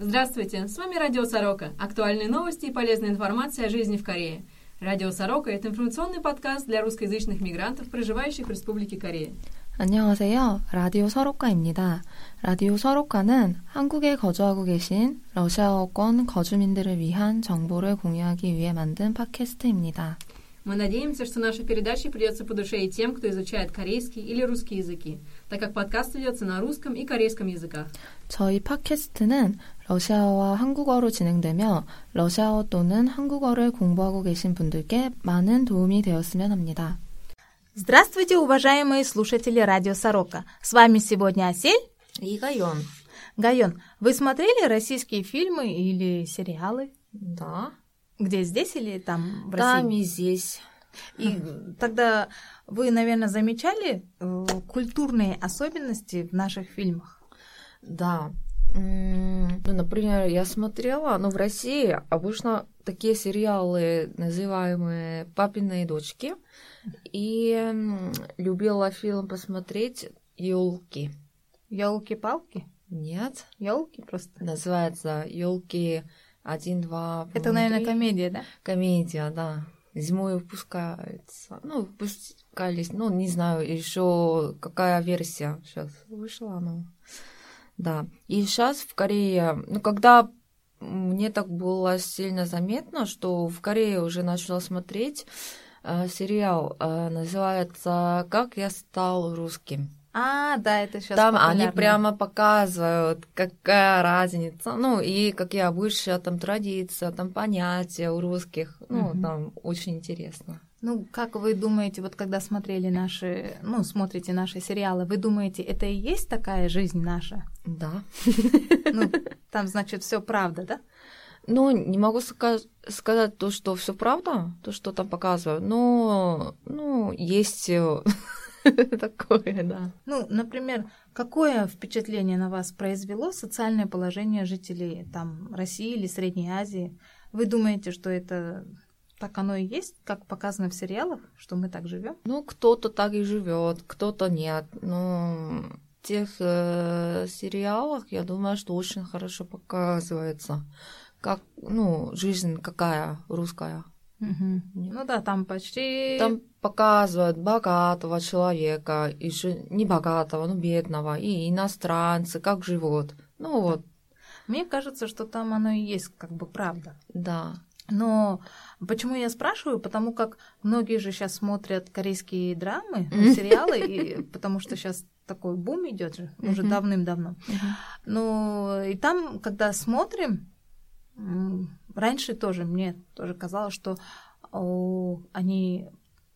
Здравствуйте, с вами Радио Сорока. Актуальные новости и полезная информация о жизни в Корее. Радио Сорока – это информационный подкаст для русскоязычных мигрантов, проживающих в Республике Корея. 안녕하세요. 라디오 서로카입니다. 라디오 서로카는 한국에 거주하고 계신 러시아어권 거주민들을 위한 정보를 공유하기 위해 만든 팟캐스트입니다. Мы надеемся, что наша передача придется по душе и тем, кто изучает корейский или русский языки, так как подкаст ведется на русском и корейском языках. 저희 팟캐스트는 러시아어와 한국어로 진행되며 러시아어 또는 한국어를 공부하고 계신 분들께 많은 도움이 되었으면 합니다. Здравствуйте, уважаемые слушатели Радио Сорока. С вами сегодня Асель и Гайон. Гайон, вы смотрели российские фильмы или сериалы? Да. Где, здесь или там, в России? Там и здесь. И тогда вы, наверное, замечали э, культурные особенности в наших фильмах? Да. ну, например, я смотрела, ну, в России обычно такие сериалы, называемые «Папины дочки», и любила фильм посмотреть «Елки». Елки-палки? Нет. Елки просто. Называется «Елки один, два. Это, наверное, комедия, да? Комедия, да. Зимой выпускается. Ну, выпускались, ну, не знаю, еще какая версия сейчас вышла, ну. Да. И сейчас в Корее, ну, когда мне так было сильно заметно, что в Корее уже начала смотреть э, сериал, э, называется «Как я стал русским». А, да, это сейчас Там популярно. они прямо показывают, какая разница. Ну, и какие обычаи, там традиции, там понятия у русских. Ну, угу. там очень интересно. Ну, как вы думаете, вот когда смотрели наши, ну, смотрите наши сериалы, вы думаете, это и есть такая жизнь наша? Да. Ну, там, значит, все правда, да? Ну, не могу сказать то, что все правда, то, что там показывают, но, ну, есть э, Такое, да. Ну, например, какое впечатление на вас произвело социальное положение жителей там, России или Средней Азии? Вы думаете, что это так оно и есть, как показано в сериалах, что мы так живем? Ну, кто-то так и живет, кто-то нет. Но в тех э, сериалах, я думаю, что очень хорошо показывается, как, ну, жизнь какая русская. Угу. Ну да, там почти... Там показывают богатого человека, и не богатого, но бедного, и иностранцы, как живут. Ну вот. Мне кажется, что там оно и есть как бы правда. Да. Но почему я спрашиваю? Потому как многие же сейчас смотрят корейские драмы, ну, сериалы, и, потому что сейчас такой бум идет же, уже давным-давно. Ну, и там, когда смотрим, раньше тоже мне тоже казалось, что о, они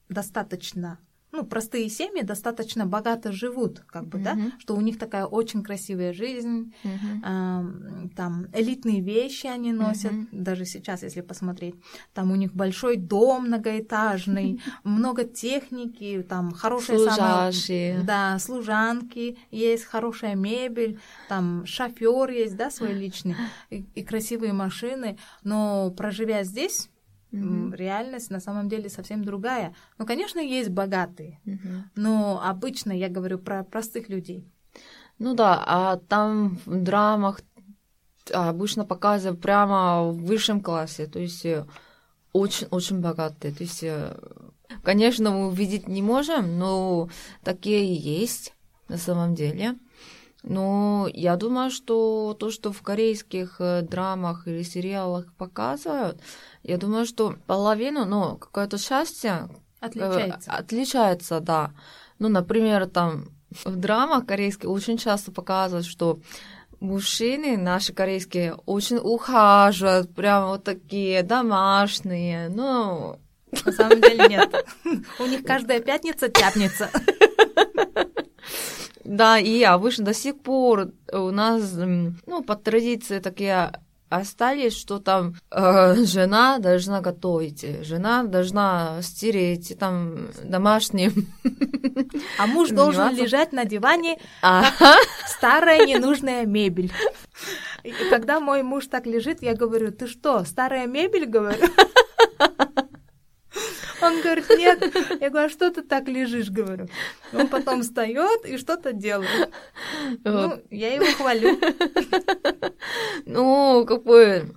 достаточно ну, простые семьи достаточно богато живут, как бы, uh-huh. да, что у них такая очень красивая жизнь, uh-huh. э, там элитные вещи они носят, uh-huh. даже сейчас, если посмотреть, там у них большой дом многоэтажный, много техники, там хорошая Служащие. да, служанки, есть хорошая мебель, там шофер есть, да, свой личный, и, и красивые машины, но проживя здесь Mm-hmm. Реальность на самом деле совсем другая. Ну, конечно, есть богатые, mm-hmm. но обычно я говорю про простых людей. Ну да, а там в драмах обычно показывают прямо в высшем классе, то есть очень-очень э, богатые. То есть, э, конечно, мы увидеть не можем, но такие есть на самом деле. Но я думаю, что то, что в корейских э, драмах или сериалах показывают, я думаю, что половину, ну, какое-то счастье э, отличается. Отличается, да. Ну, например, там в драмах корейских очень часто показывают, что мужчины наши корейские очень ухаживают, прям вот такие домашние, ну... На самом деле нет. У них каждая пятница тяпница. Да, и обычно до сих пор у нас, ну, по традиции такие остались, что там э, жена должна готовить, жена должна стереть, там домашние. А муж должен лежать на диване, как старая ненужная мебель. И когда мой муж так лежит, я говорю, ты что, старая мебель, говорю? Он говорит, нет. Я говорю, а что ты так лежишь, говорю. Он потом встает и что-то делает. Ну, я его хвалю. Ну, как бы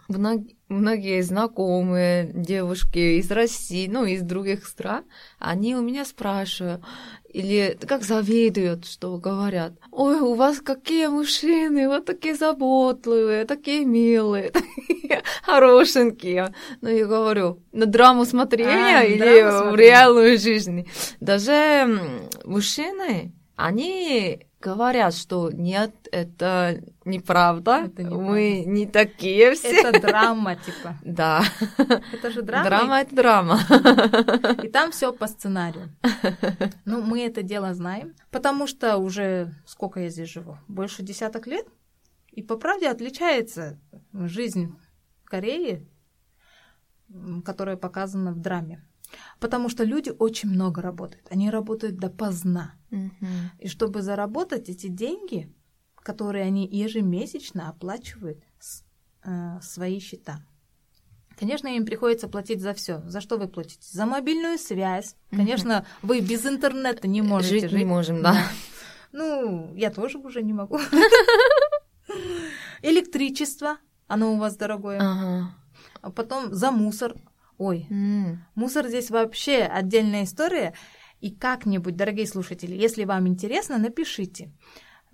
многие знакомые девушки из России, ну, из других стран, они у меня спрашивают, или как завидуют, что говорят, ой, у вас какие мужчины, вот такие заботливые, такие милые, такие хорошенькие. Ну, я говорю, на драму смотрения а, или в реальную жизнь. Даже мужчины, они говорят, что нет, это неправда, это неправда. мы не такие все. Это драма, типа. Да. Это же драма. Драма — это драма. И там все по сценарию. Ну, мы это дело знаем, потому что уже сколько я здесь живу? Больше десяток лет. И по правде отличается жизнь в Корее, которая показана в драме. Потому что люди очень много работают. Они работают допоздна. Угу. И чтобы заработать эти деньги, которые они ежемесячно оплачивают с, э, свои счета. Конечно, им приходится платить за все. За что вы платите? За мобильную связь. Конечно, вы без интернета не можете жить. Жить не можем, да. Ну, я тоже уже не могу. Электричество, оно у вас дорогое. Ага. А потом за мусор. Ой, mm. мусор здесь вообще отдельная история. И как-нибудь, дорогие слушатели, если вам интересно, напишите.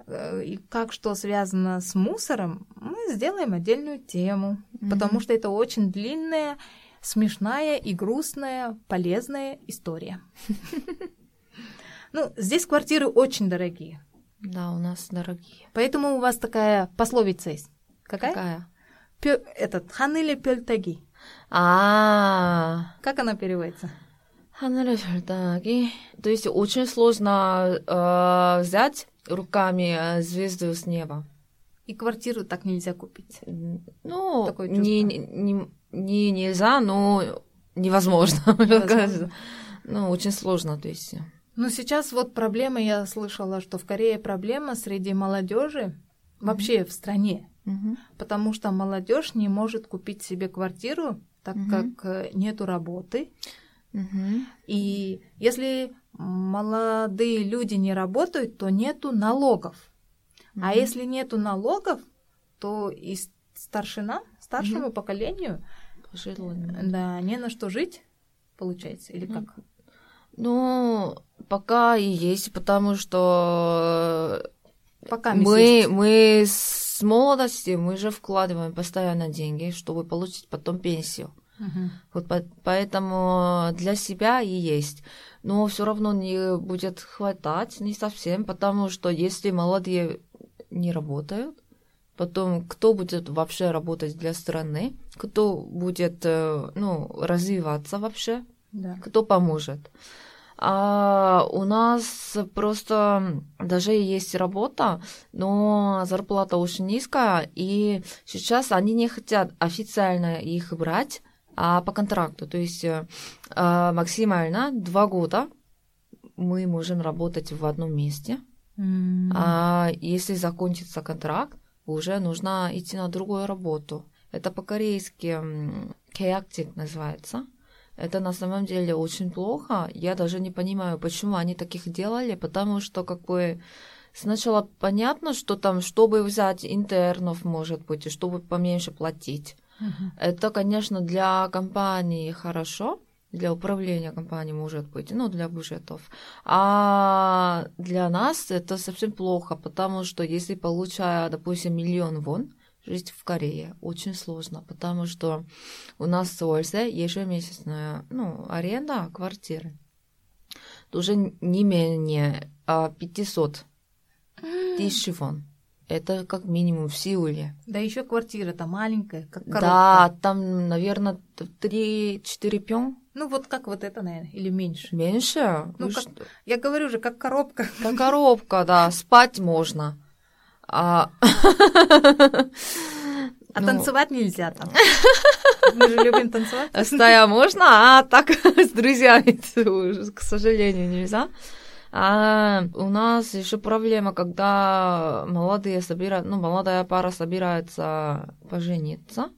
Э, и как что связано с мусором, мы сделаем отдельную тему, mm-hmm. потому что это очень длинная, смешная и грустная, полезная история. Ну, здесь квартиры очень дорогие. Да, у нас дорогие. Поэтому у вас такая пословица есть. Какая? Какая? Этот ханыле пельтаги. А. Как она переводится? 하늘의 별따기. То есть очень сложно э, взять руками звезду с неба. И квартиру так нельзя купить. Ну, Такое не, не, не нельзя, но невозможно. невозможно. ну, очень сложно, то есть. Ну, сейчас вот проблема, я слышала, что в Корее проблема среди молодежи mm-hmm. вообще в стране. Mm-hmm. Потому что молодежь не может купить себе квартиру так угу. как э, нету работы. Угу. И если молодые люди не работают, то нету налогов. Угу. А если нету налогов, то и старшина, старшему угу. поколению, Желание. да, не на что жить, получается, или как? Ну, пока и есть, потому что пока мы, есть. мы с молодости мы же вкладываем постоянно деньги, чтобы получить потом пенсию. Uh-huh. Вот по- поэтому для себя и есть. Но все равно не будет хватать, не совсем, потому что если молодые не работают, потом кто будет вообще работать для страны, кто будет э, ну, развиваться вообще, да. кто поможет. А у нас просто даже есть работа, но зарплата очень низкая, и сейчас они не хотят официально их брать, а по контракту. То есть э, максимально два года мы можем работать в одном месте. Mm. А если закончится контракт, уже нужно идти на другую работу. Это по-корейски кеактик называется. Это на самом деле очень плохо. Я даже не понимаю, почему они таких делали, потому что как бы сначала понятно, что там, чтобы взять интернов, может быть, и чтобы поменьше платить. Uh-huh. Это, конечно, для компании хорошо, для управления компанией может быть, ну, для бюджетов. А для нас это совсем плохо, потому что если получая, допустим, миллион вон, жить в Корее очень сложно, потому что у нас в Сеульсе ежемесячная ну, аренда квартиры уже не менее 500 а, тысяч вон. Это как минимум в Сеуле. Да еще квартира-то маленькая, как коробка. Да, там, наверное, 3-4 пён. Ну, вот как вот это, наверное, или меньше. Меньше? Ну, как, я говорю же, как коробка. Как коробка, да, спать можно. А, а ну... танцевать нельзя там. Мы же любим танцевать. Стоя можно, а так с друзьями, к сожалению, нельзя. А у нас еще проблема, когда молодые собирают, ну, молодая пара собирается пожениться,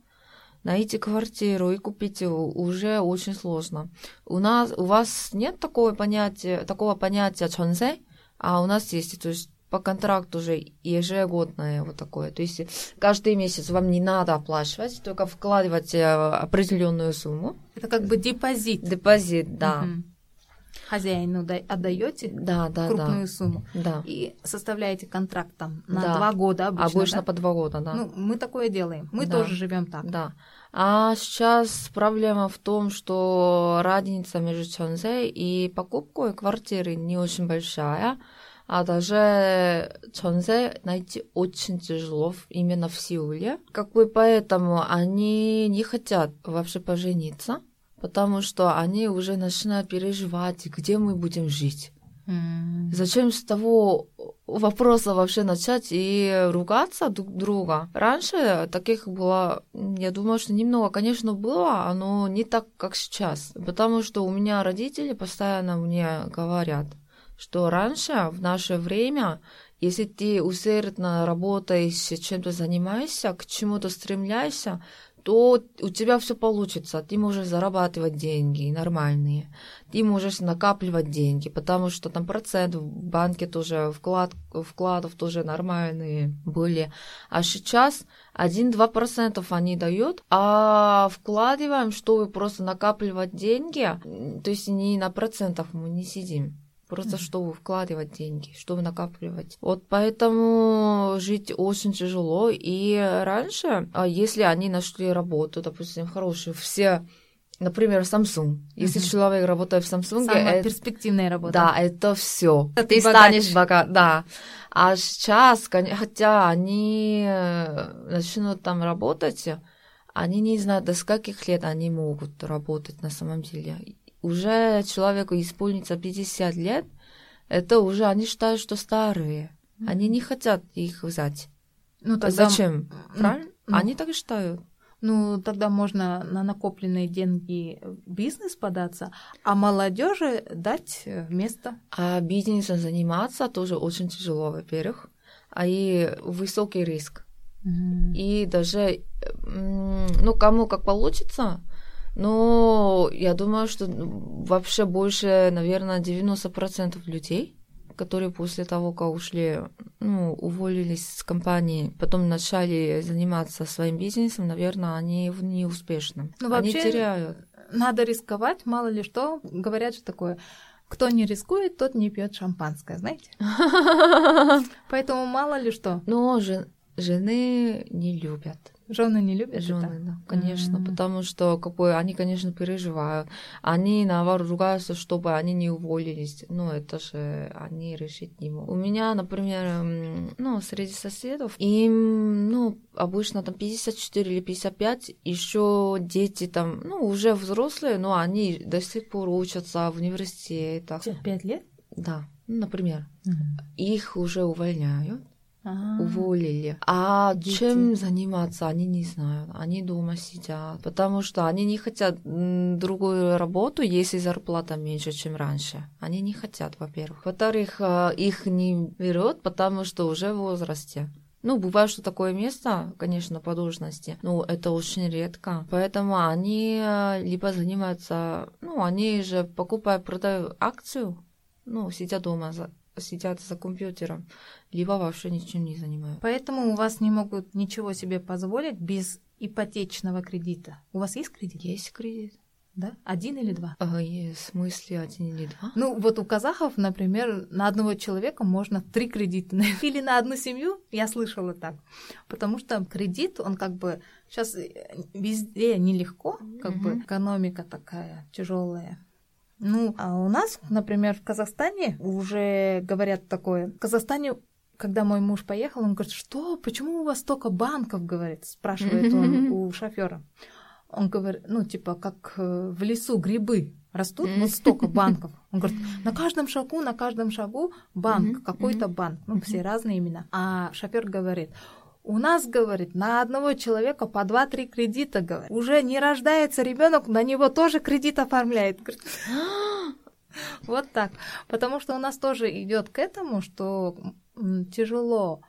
найти квартиру и купить уже очень сложно. У нас, у вас нет такого понятия, такого понятия чонсе, а у нас есть, то есть по контракту уже ежегодное вот такое. То есть каждый месяц вам не надо оплачивать, только вкладывать э, определенную сумму. Это как бы депозит. Депозит, да. Мгм. Хозяину да- отдаете Да, да, крупную да. сумму Да. и составляете контракт там на Да. два года обычно. Обычно да? по два года, да. Ну, мы такое делаем. Мы Да. тоже живем так. Да. А сейчас проблема в том, что разница между чонзе и покупкой квартиры не очень большая, а даже чонзе найти очень тяжело именно в Сеуле. Как бы поэтому они не хотят вообще пожениться, потому что они уже начинают переживать, где мы будем жить. М. Зачем с того вопроса вообще начать и ругаться друг друга? Раньше таких было, я думаю, что немного, конечно, было, но не так, как сейчас. Потому что у меня родители постоянно мне говорят, что раньше, в наше время, если ты усердно работаешь, чем-то занимаешься, к чему-то стремляешься, то у тебя все получится. Ты можешь зарабатывать деньги нормальные. Ты можешь накапливать деньги, потому что там процент в банке тоже, вклад, вкладов тоже нормальные были. А сейчас 1-2% они дают, а вкладываем, чтобы просто накапливать деньги, то есть не на процентах мы не сидим. Просто чтобы вкладывать деньги, чтобы накапливать. Вот поэтому жить очень тяжело. И раньше, а если они нашли работу, допустим, хорошую, все, например, Samsung. Если Мгм. человек работает в Samsung, Самая это- перспективная работа. да, это все. Да, Ты ты станешь богач. богат, да. А сейчас, хотя они э, начнут там работать, они не знают, до скольких лет они могут работать на самом деле. Уже человеку исполнится 50 лет, это уже они считают, что старые. Они не хотят их взять. Ну, тогда, Зачем? Правильно? ну, Они так и считают. Ну, тогда можно на накопленные деньги бизнес податься, а молодежи дать э, место. А бизнесом заниматься тоже очень тяжело, во-первых. А и высокий риск. И даже, ну, кому как получится, но я думаю, что ну, вообще больше, наверное, 90% людей, которые после того, как ушли, ну, уволились с компании, потом начали заниматься своим бизнесом, наверное, они в неуспешном. Ну, они вообще- теряют. Надо рисковать, мало ли что. Говорят же такое, кто не рискует, тот не пьет шампанское, знаете? Поэтому мало ли что. Но жен- жены не любят. Жены не любят Жены, это? да, конечно, М. потому что как бы они, конечно, переживают. Они, наоборот, ругаются, чтобы они не уволились. Ну, это же они решить не могут. У меня, например, ну, среди соседов, им, ну, обычно там 54 или 55, еще дети там, ну, уже взрослые, но они до сих пор учатся в университетах. Пять лет? Да, ну, например. Их уже увольняют А. уволили. А Дети. чем заниматься, они не знают. Они дома сидят, потому что они не хотят другую работу, если зарплата меньше, чем раньше. Они не хотят, во-первых. Во-вторых, э, их не берут, потому что уже в возрасте. Ну, бывает, что такое место, конечно, по должности, но это очень редко. Поэтому они э, либо занимаются, ну, они же покупают, продают акцию, ну, сидя дома, сидят за компьютером, либо вообще ничем не занимаются. Поэтому у вас не могут ничего себе позволить без ипотечного кредита. У вас есть кредит? Есть кредит? Да? Один или два? А, есть, в смысле один или два? Ну, вот у казахов, например, на одного человека можно три кредита. Или на одну семью, я слышала так. Потому что кредит, он как бы сейчас везде нелегко, как бы Мгм. экономика такая тяжелая. Ну, а у нас, например, в Казахстане уже говорят такое. В Казахстане когда мой муж поехал, он говорит, что, почему у вас столько банков, говорит, спрашивает он у шофера. Он говорит, ну, типа, как э, в лесу грибы растут, вот столько банков. Он говорит, на каждом шагу, на каждом шагу банк, какой-то банк, ну, все разные имена. А шофер говорит, у нас, говорит, на одного человека по 2-3 кредита, говорит. Уже не рождается ребенок, на него тоже кредит оформляет. Говорит, Вот так. Потому что у нас тоже идет к этому, что тяжело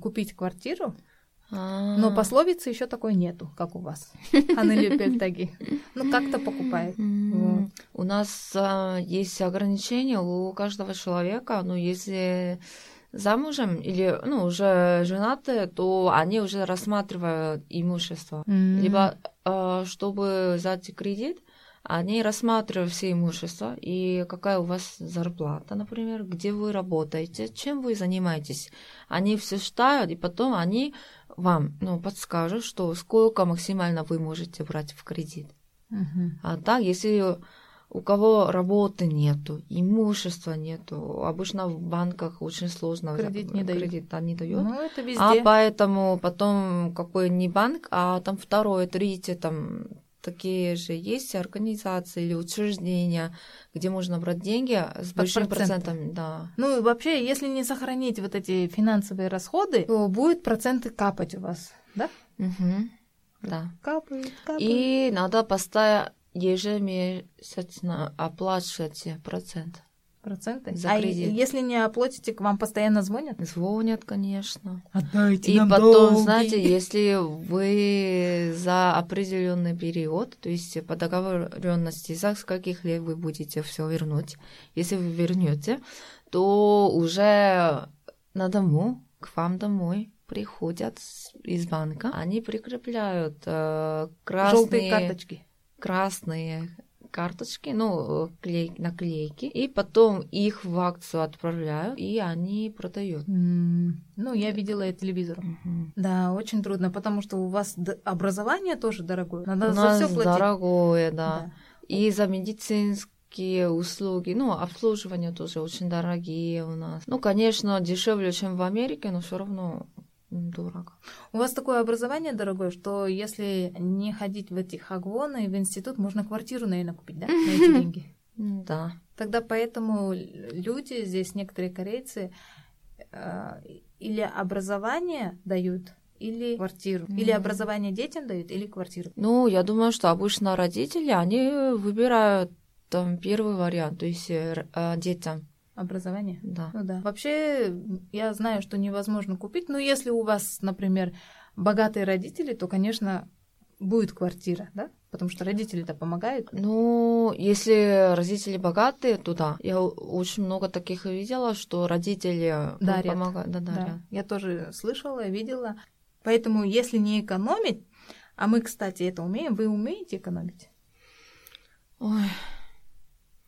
купить квартиру. Но пословицы еще такой нету, как у вас. Анели Пельтаги. Ну, как-то покупает. Вот. У нас а, есть ограничения у каждого человека. Ну, если замужем или ну, уже женаты, то они уже рассматривают имущество. М. Либо, а, чтобы взять кредит, они рассматривают все имущества и какая у вас зарплата, например, где вы работаете, чем вы занимаетесь. Они все считают, и потом они вам ну, подскажут, что сколько максимально вы можете брать в кредит. Мгм. А так, если у кого работы нету, имущества нету, обычно в банках очень сложно Кредит не дают. Кредит да, не дают. Ну, это везде. А поэтому потом какой не банк, а там второе, третье, там такие же есть организации или учреждения, где можно брать деньги с большим процентом, да. Ну и вообще, если не сохранить вот эти финансовые расходы, то будет проценты капать у вас, да? Мгм. Да. Капает, капает. И надо постоянно ежемесячно оплачивать процент. Проценты? за а кредит. если не оплатите, к вам постоянно звонят? Звонят, конечно. Отдайте И потом, знаете, если вы за определенный период, то есть по договоренности, за скольких лет вы будете все вернуть, если вы вернете, то уже на дому, к вам домой приходят из банка, они прикрепляют э, красные, Желтые карточки. Красные карточки, ну, клей, наклейки, и потом их в акцию отправляют, и они продают. М, Ну, я видела это телевизором. Мгм. Да, очень трудно, потому что у вас образование тоже дорогое. Надо У за нас все платить. дорогое, да. Да. И за медицинские услуги, ну, обслуживание тоже очень дорогие у нас. Ну, конечно, дешевле, чем в Америке, но все равно дорого. У вас такое образование дорогое, что если не ходить в эти хагвоны, в институт, можно квартиру, наверное, купить, да, на эти деньги. Да. Тогда поэтому люди здесь, некоторые корейцы, э, или образование дают, или квартиру. Или Мгм. образование детям дают, или квартиру. Ну, я думаю, что обычно родители, они выбирают там первый вариант, то есть э, детям, Образование. да. Ну да. Вообще, я знаю, что невозможно купить, но если у вас, например, богатые родители, то, конечно, будет квартира, да? Потому что родители-то помогают. Ну, если родители богатые, то да. Я очень много таких видела, что родители Дарят. помогают. Да, дарят. Да, я тоже слышала, видела. Поэтому, если не экономить, а мы, кстати, это умеем, вы умеете экономить? Ой,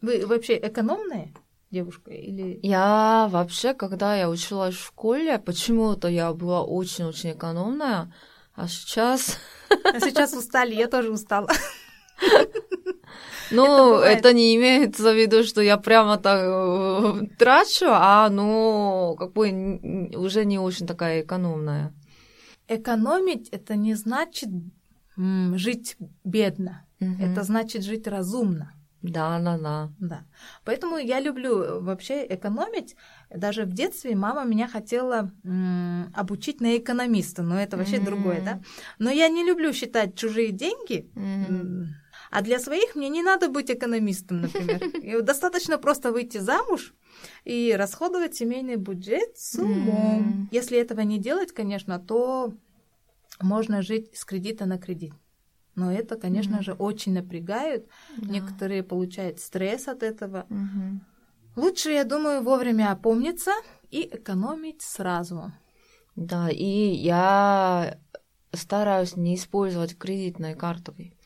Вы вообще экономная девушка или... Я вообще, когда я училась в школе, почему-то я была очень-очень экономная, а сейчас... А сейчас устали, я тоже устала. Ну, это, не имеется в виду, что я прямо так э, трачу, а, ну, как бы уже не очень такая экономная. Экономить это не значит жить бедно. Это значит жить разумно. Да, да, да. Да. Поэтому я люблю э, вообще экономить. Даже в детстве мама меня хотела м, обучить на экономиста, но это вообще М. другое, да. Но я не люблю считать чужие деньги. М, А для своих мне не надо быть экономистом, например. И достаточно просто выйти замуж и расходовать семейный бюджет с умом. Если этого не делать, конечно, то можно жить с кредита на кредит. Но это, конечно Мгм. же, очень напрягает. Да. Некоторые получают стресс от этого. Мгм. Лучше, я думаю, вовремя опомниться и экономить сразу. Да, и я стараюсь не использовать кредитные карты,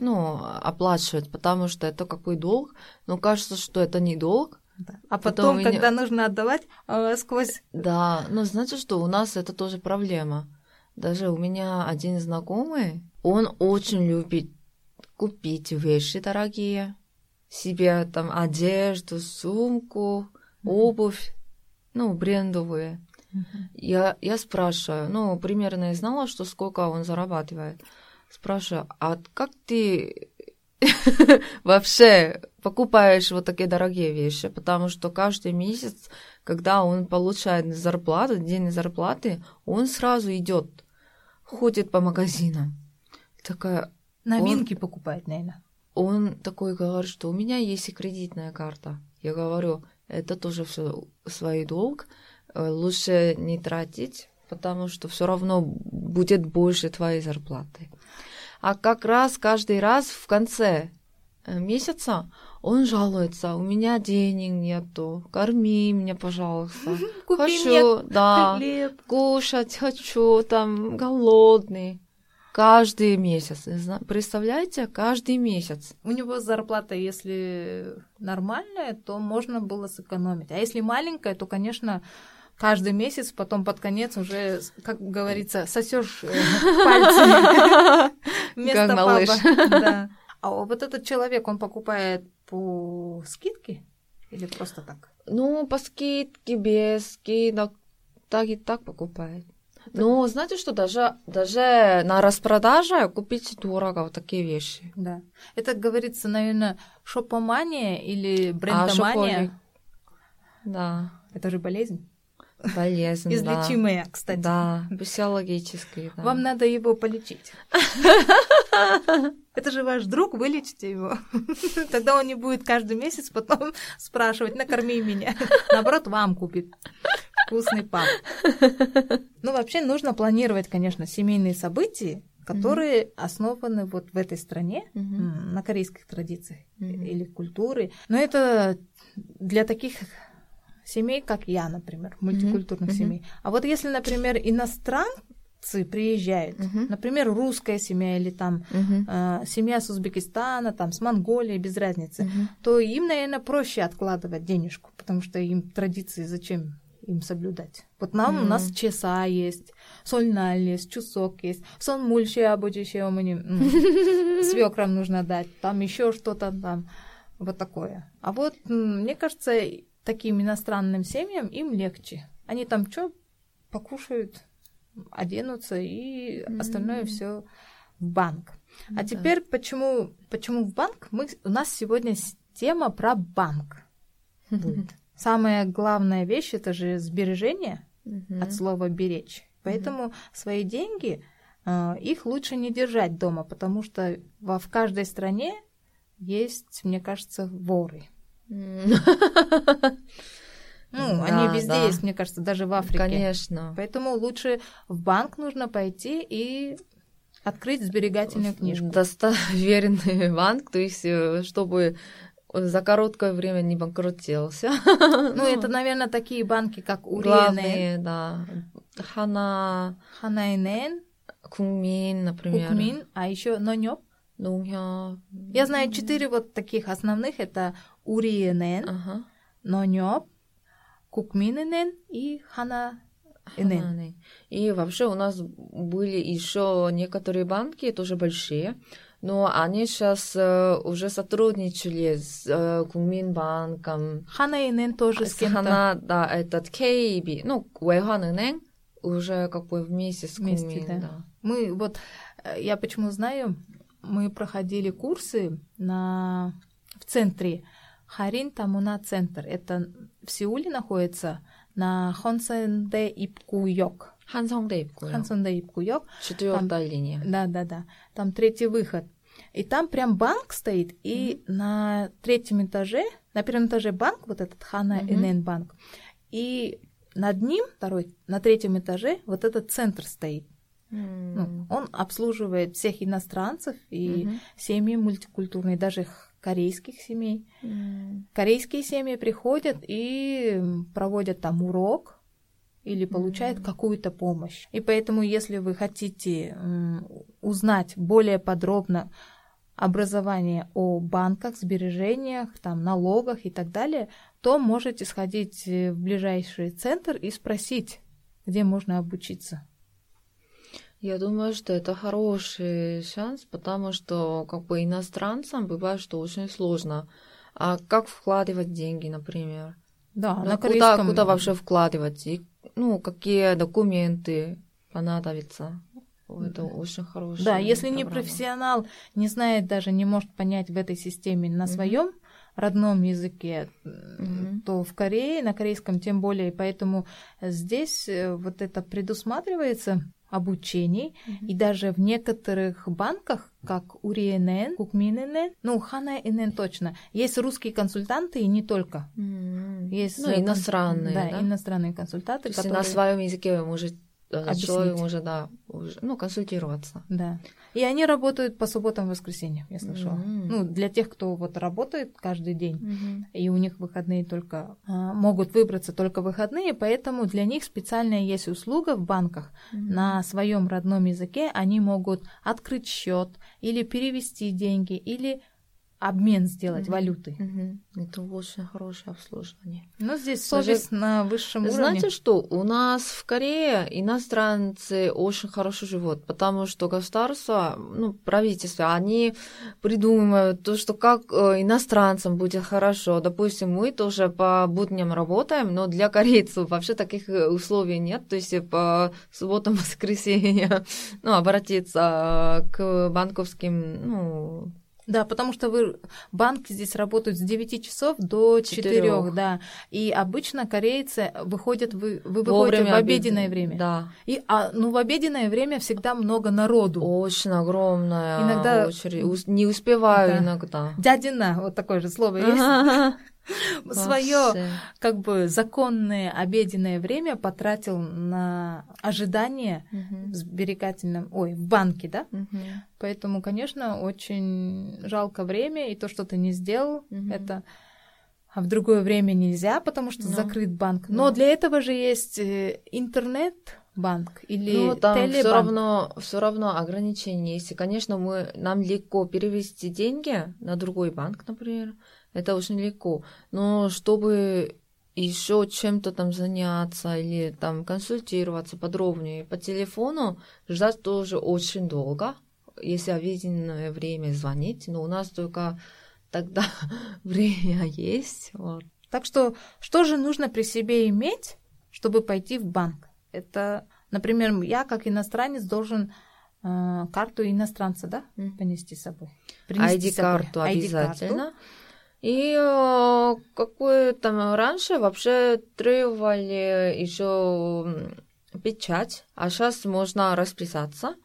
ну, оплачивать, потому что это какой долг, но кажется, что это не долг. А Потом потом, когда нужно отдавать э, сквозь... Да, но знаете, что у нас это тоже проблема. Даже у меня один знакомый, он очень любит купить вещи дорогие, себе там одежду, сумку, обувь, ну, брендовые. Я, я спрашиваю, ну, примерно я знала, что сколько он зарабатывает. Спрашиваю, а как ты вообще покупаешь вот такие дорогие вещи? Потому что каждый месяц, когда он получает зарплату, день зарплаты, он сразу идет, ходит по магазинам. Такая, Новинки покупать, наверное. он такой говорит, что у меня есть и кредитная карта. Я говорю, это тоже все свой долг, э, лучше не тратить, потому что все равно будет больше твоей зарплаты. А как раз каждый раз в конце э, месяца он жалуется, у меня денег нету, корми меня, пожалуйста. Купи хочу, мне да, хлеб. кушать хочу, там, голодный. Каждый месяц. Представляете, каждый месяц. У него зарплата, если нормальная, то можно было сэкономить. А если маленькая, то, конечно, каждый месяц, потом под конец уже, как говорится, сосешь пальцы вместо Как малыш. Да. А вот этот человек, он покупает по скидке или просто так? Ну, по скидке, без скидок, так и так покупает. Но знаете что, даже, даже на распродаже купить дорого вот такие вещи. Да. Это говорится, наверное, шопомания или А брендомания. шопоник? Да, Это же болезнь. болезнь, да. Излечимая, кстати. Да, физиологический, да. Вам надо его полечить. Это же ваш друг, вылечите его. Тогда он не будет каждый месяц потом спрашивать, накорми меня. Наоборот, вам купит вкусный пап. Ну, вообще нужно планировать, конечно, семейные события, которые основаны вот в этой стране, м, на корейских традициях Мгм. или культуре. Но это для таких семей, как я, например, мультикультурных мгм. семей. А вот если, например, иностранцы приезжают, Мгм. например, русская семья или там Мгм. э, семья с Узбекистана, там с Монголии, без разницы, Мгм. то им, наверное, проще откладывать денежку, потому что им традиции зачем им соблюдать. Вот нам у нас чеса есть, сольналь есть, чусок есть, сон мульче обучение свекрам нужно дать, там еще что-то там, вот такое. А вот мне кажется, таким иностранным семьям им легче. Они там что покушают, оденутся и остальное М. все в банк. А Да. теперь почему, почему в банк? Мы, у нас сегодня тема про банк будет. Самая главная вещь это же сбережение Мгм. от слова беречь. Поэтому свои деньги э, их лучше не держать дома, потому что во, в каждой стране есть, мне кажется, воры. Ну, Да, они везде да. есть, мне кажется, даже в Африке. Конечно. Поэтому лучше в банк нужно пойти и открыть сберегательную книжку. Достоверный банк, то есть э, чтобы за короткое время не банкротился. Ну, это, наверное, такие банки, как главные, да. Хана, Ханайнен, Кумин, например. Кукмин, а еще Нонёп. Нунгё. Я знаю четыре вот таких основных. Это Уриенен, Ага. Нонёп, Кукминенен и Хана. И вообще у нас были еще некоторые банки, тоже большие, но они сейчас э, уже сотрудничали с э, Куминбанком. Ханэнэн тоже с кем-то. Хана, да, этот КБ, ну, Уэйханэнэн уже как бы вместе с вместе, да. да. Мы вот, э, я почему знаю, мы проходили курсы на, в центре Харин Тамуна Центр. Это в Сеуле находится на Хонсенде Ипкуйок. Хансонде Ипкуйок. Хансонде Ипкуйок. Четвертая линия. Да, да, да. Там третий выход. И там прям банк стоит, и на третьем этаже, на первом этаже банк, вот этот Хана Мгм. НН банк, и над ним, второй, на третьем этаже, вот этот центр стоит. Ну, он обслуживает всех иностранцев и Мгм. семьи мультикультурные, даже корейских семей. М. Корейские семьи приходят и проводят там урок или получают Мгм. какую-то помощь. И поэтому, если вы хотите узнать более подробно образование о банках, сбережениях, там, налогах и так далее, то можете сходить э, в ближайший центр и спросить, где можно обучиться. Я думаю, что это хороший шанс, потому что как бы иностранцам бывает, что очень сложно. А как вкладывать деньги, например? Да, Ну, на куда, корейском. куда вообще вкладывать? И, ну, какие документы понадобятся? Это очень хорошая Да, если не профессионал, не знает даже, не может понять в этой системе на своем родном языке, Мгм. то в Корее, на корейском тем более. Поэтому здесь э, вот это предусматривается обучение. Мгм. И даже в некоторых банках, как Уриенен, Кукминенен, ну, Хана НН точно, есть русские консультанты и не только. М. Есть Ну, э, иностранные, да, да? иностранные консультанты, То есть которые... на своем языке вы можете объяснить. человек может, да, уже, ну, консультироваться. Да. И они работают по субботам и воскресеньям, я слышала. Мгм. Ну, для тех, кто вот работает каждый день, Мгм. и у них выходные только а, могут выбраться только выходные, поэтому для них специальная есть услуга в банках. На своем родном языке они могут открыть счет или перевести деньги, или обмен сделать Мгм. валютой. Мгм. Это очень хорошее обслуживание. Но здесь Даже- совесть на высшем Знаете уровне. что? У нас в Корее иностранцы очень хорошо живут, потому что государство, ну, правительство, они придумывают то, что как э, иностранцам будет хорошо. Допустим, мы тоже по будням работаем, но для корейцев вообще таких э, условий нет. То есть по субботам, воскресеньям, ну, обратиться э, к банковским, ну, Да, потому что вы, банки здесь работают с 9 часов до 4, Четырёх. да. И обычно корейцы выходят, вы, вы выходите в обед- обеденное время. Да. И, а, ну, в обеденное время всегда много народу. Очень огромная Иногда- очередь. Не успеваю Да. иногда. Дядина, вот такое же слово есть. Свое как бы законное обеденное время потратил на ожидание в сберегательном, ой, в банке, да? Поэтому, конечно, очень жалко время, и то, что ты не сделал, это а в другое время нельзя, потому что Ну, закрыт банк. ну. Но для этого же есть э, интернет-банк или Ну, там все телебанк. равно, все равно ограничения есть. И, конечно, мы, нам легко перевести деньги на другой банк, например. Это очень легко. Но чтобы еще чем-то там заняться или там консультироваться подробнее по телефону, ждать тоже очень долго, если обеденное время звонить. Но у нас только тогда время есть. Вот. Так что, что же нужно при себе иметь, чтобы пойти в банк? Это, например, я как иностранец должен э, карту иностранца, да, понести с собой. ID-карту ID-карту. обязательно. И э, какое там раньше вообще требовали еще печать, а сейчас можно расписаться.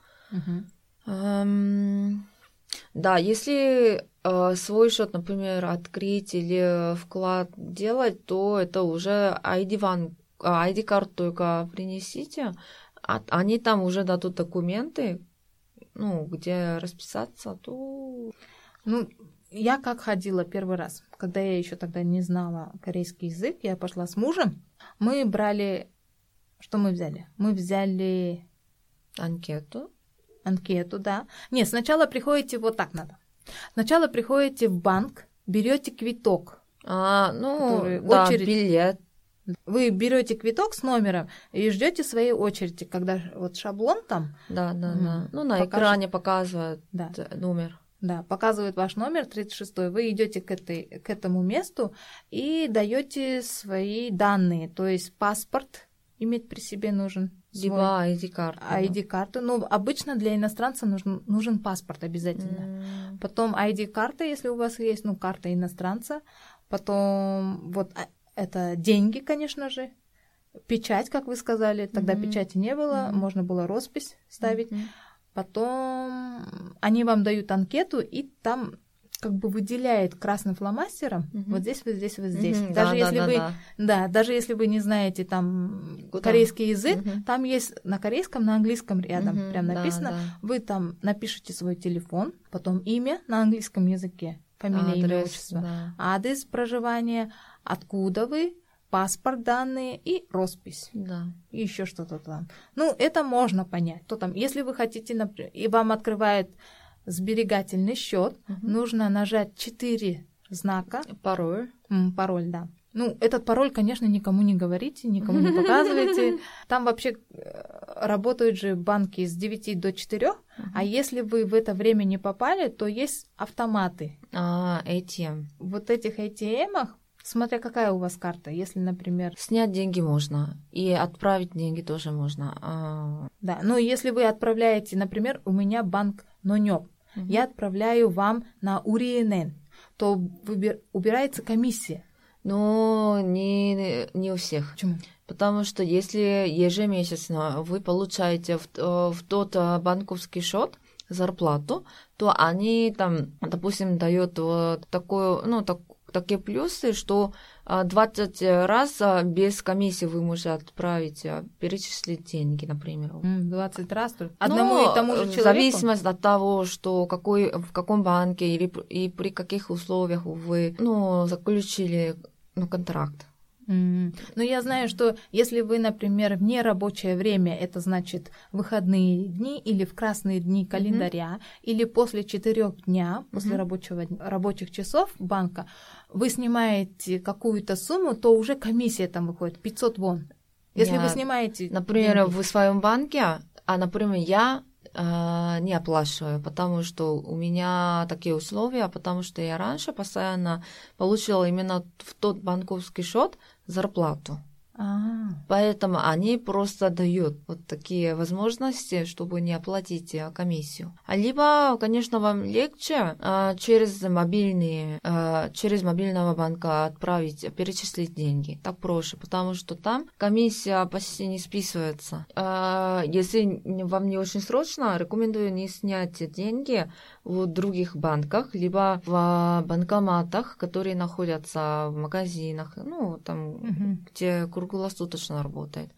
Эм, да, если э, свой счет, например, открыть или вклад делать, то это уже ID, ван, а, ID-карту только принесите. А, они там уже дадут документы, ну, где расписаться, то Ну, я как ходила первый раз, когда я еще тогда не знала корейский язык, я пошла с мужем. Мы брали... Что мы взяли? Мы взяли анкету. анкету, да. Нет, сначала приходите, вот так надо. Сначала приходите в банк, берете квиток. А, ну, да, очередь. билет. Вы берете квиток с номером и ждете своей очереди, когда вот шаблон там, Да, да, да. Ну, на Покажет. экране показывают да, номер. Да, показывает ваш номер 36, вы идете к, этой, к этому месту и даете свои данные, то есть паспорт иметь при себе нужен. Либо ID-карту. ID-карту. Ну, обычно для иностранца нужен, нужен паспорт обязательно. М, Потом ID-карта, если у вас есть, ну, карта иностранца. Потом вот а, это деньги, конечно же. Печать, как вы сказали. Тогда Мгм. печати не было, Мгм. можно было роспись ставить. мгм. Потом они вам дают анкету, и там как бы выделяет красным фломастером Мгм. вот здесь, вот здесь, вот здесь. Мгм, Даже да, если да, вы, да, да, даже если вы не знаете там Куда? корейский язык, Мгм. там есть на корейском, на английском рядом Мгм, прям да, написано. да. Вы там напишите свой телефон, потом имя на английском языке, фамилия, имя, Адрес, отчество, да. адрес проживания, откуда вы, паспорт данные и роспись. Да. И еще что-то там. Ну, это можно понять. То там, если вы хотите, например, и вам открывает сберегательный счет, Мгм. нужно нажать 4 знака, Пароль. М, пароль, да. Ну, этот пароль, конечно, никому не говорите, никому не показывайте. Там вообще э, работают же банки с 9 до 4, а если вы в это время не попали, то есть автоматы. А, ATM. Вот этих ATM, смотря какая у вас карта, если, например, Снять деньги можно. И отправить деньги тоже можно. А, да, ну, если вы отправляете, например, у меня банк Нонёк, Мгм. я отправляю вам на УРИНН, то выбир- убирается комиссия. Но не, не у всех. Почему? Потому что если ежемесячно вы получаете в, э, в тот э, банковский счет зарплату, то они там, допустим, дают вот такую, ну, так, такие плюсы, что а, 20 раз а, без комиссии вы можете отправить, а, перечислить деньги, например. М, 20 раз только? Одному Ну, и тому же в человеку? зависимости от того, что какой, в каком банке или и при каких условиях вы ну, заключили ну, контракт. М. Ну, я знаю, что если вы, например, в нерабочее время, это значит выходные дни или в красные дни календаря, или после четырех дня, после Мгм. рабочего, рабочих часов банка, вы снимаете какую-то сумму, то уже комиссия там выходит 500 вон. Если вы Нет. снимаете... Например, деньги. в своем банке, а, например, я а, не оплачиваю, потому что у меня такие условия, потому что я раньше постоянно получила именно в тот банковский счет зарплату. А, Поэтому они просто дают вот такие возможности, чтобы не оплатить э, комиссию. А либо, конечно, вам легче а, через мобильные, а, через мобильного банка отправить, перечислить деньги. Так проще, потому что там комиссия почти не списывается. А, Если вам не очень срочно, рекомендую не снять деньги в других банках, либо в банкоматах, которые находятся в магазинах, ну, там, мгм. где круглосуточно работает.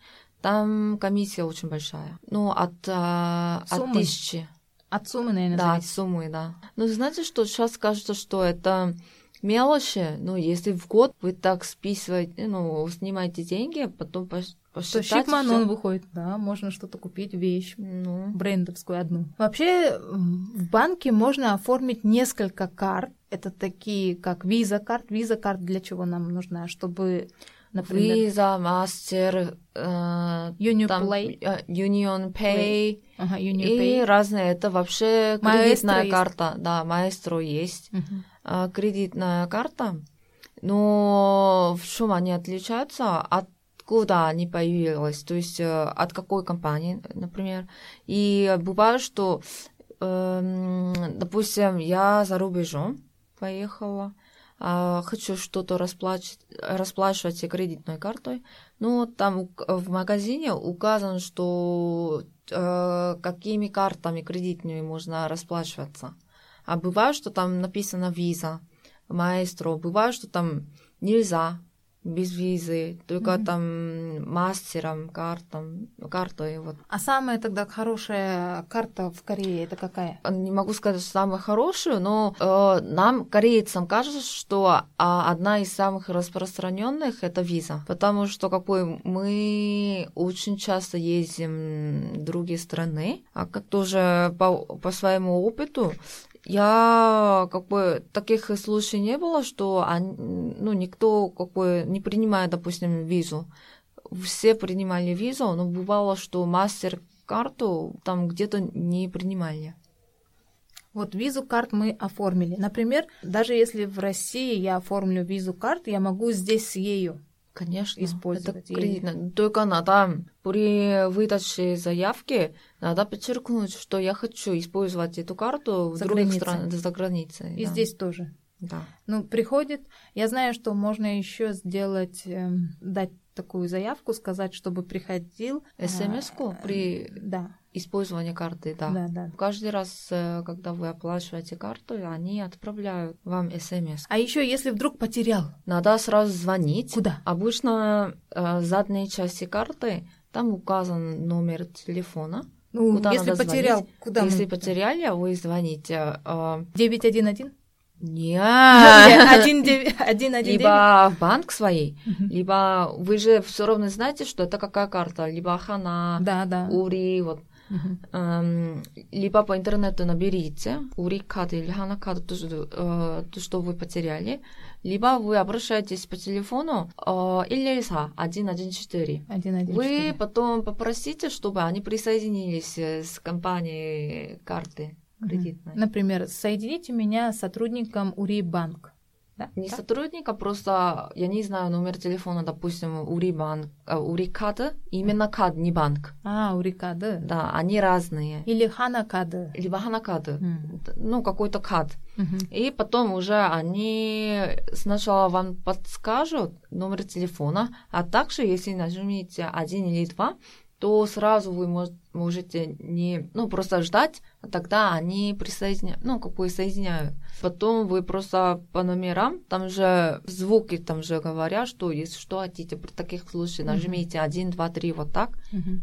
Там комиссия очень большая. Ну, от, а, от Суммы? тысячи. От суммы, наверное, Да, от зависит. суммы, да. Ну, знаете, что сейчас кажется, что это мелочи, ну, если в год вы так списываете, ну, снимаете деньги, потом щипманон всё. выходит, да, можно что-то купить, вещь. Ну, брендовскую одну. Вообще в банке можно оформить несколько карт. Это такие, как виза карт. Виза карт для чего нам нужна? Чтобы, например, Visa, Master, э, Union там, Play, э, Union Pay, ага, Union и Pay. разные. Это вообще кредитная есть. карта. Да, маэстро есть. А, кредитная карта, но в чем они отличаются? Откуда они появились? То есть э, от какой компании, например? И бывает, что, эм, допустим, я за рубежом поехала, а, хочу что-то расплачивать, расплачивать кредитной картой, но там в магазине указано, что э, какими картами кредитными можно расплачиваться. А бывает, что там написано виза, маэстро, бывает, что там нельзя без визы, только Мгм. там мастером, картом, картой, вот. А самая тогда хорошая карта в Корее это какая? Не могу сказать, что самую хорошую, но э, нам, корейцам, кажется, что а, одна из самых распространенных это виза, потому что какой мы очень часто ездим в другие страны, а как тоже по, по своему опыту я как бы таких случаев не было, что они, ну, никто как бы не принимает, допустим, визу. Все принимали визу, но бывало, что мастер-карту там где-то не принимали. Вот визу карт мы оформили. Например, даже если в России я оформлю визу карт, я могу здесь с ею. Конечно, использовать это кредитно. Только надо при выдаче заявки надо подчеркнуть, что я хочу использовать эту карту в За других странах, за границей. И да. здесь тоже. Да. Ну, приходит. Я знаю, что можно еще сделать, эм, дать такую заявку, сказать, чтобы приходил. а, СМС-ку при Да, использовании карты, да. да, да. Каждый раз, э, когда вы оплачиваете карту, они отправляют вам СМС. А еще, если вдруг потерял, Надо сразу звонить. куда? Обычно э, задней части карты там указан номер телефона. Ну, Куда если надо потерял, звонить? куда Если мы? потеряли, вы звоните. э, 911? Нет. Один девять- один один девять? Либо в банк своей, либо вы же все равно знаете, что это какая карта, либо Хана, Да, да. Ури, вот. Эм, либо по интернету наберите Ури код или Хана код, то, что, э, то, что вы потеряли, либо вы обращаетесь по телефону э, 114 114. Один один Вы четыре. потом попросите, чтобы они присоединились э, с компанией карты кредитной. Например, соедините меня с сотрудником Ури Банк. Да? Не так? сотрудника, просто я не знаю номер телефона, допустим, Ури банк, э, Ури кад, именно кад, не банк. А, Ури Кады. Да, они разные. Или Хана Кады. Либо ханакад, М. ну какой-то кад. Мгм. И потом уже они сначала вам подскажут номер телефона, а также если нажмите один или два, то сразу вы мож- можете не, ну, просто ждать, а тогда они присоединяют, ну, как бы соединяют. Потом вы просто по номерам, там же звуки там же говорят, что если что хотите, при таких случаях нажмите 1, 2, 3, вот так,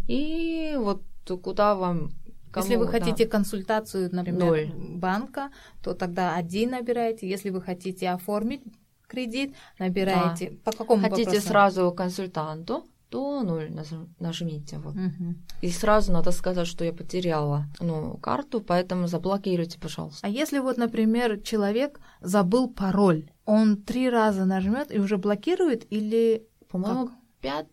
и вот куда вам... Если кому, вы да. хотите консультацию, например, Ноль. банка, то тогда один набираете. Если вы хотите оформить кредит, набираете. По какому Хотите вопросу? сразу консультанту, то ноль наж- нажмите. Вот. Мгм. И сразу надо сказать, что я потеряла ну, карту, поэтому заблокируйте, пожалуйста. А если вот, например, человек забыл пароль, он три раза нажмет и уже блокирует или По-моему, пять,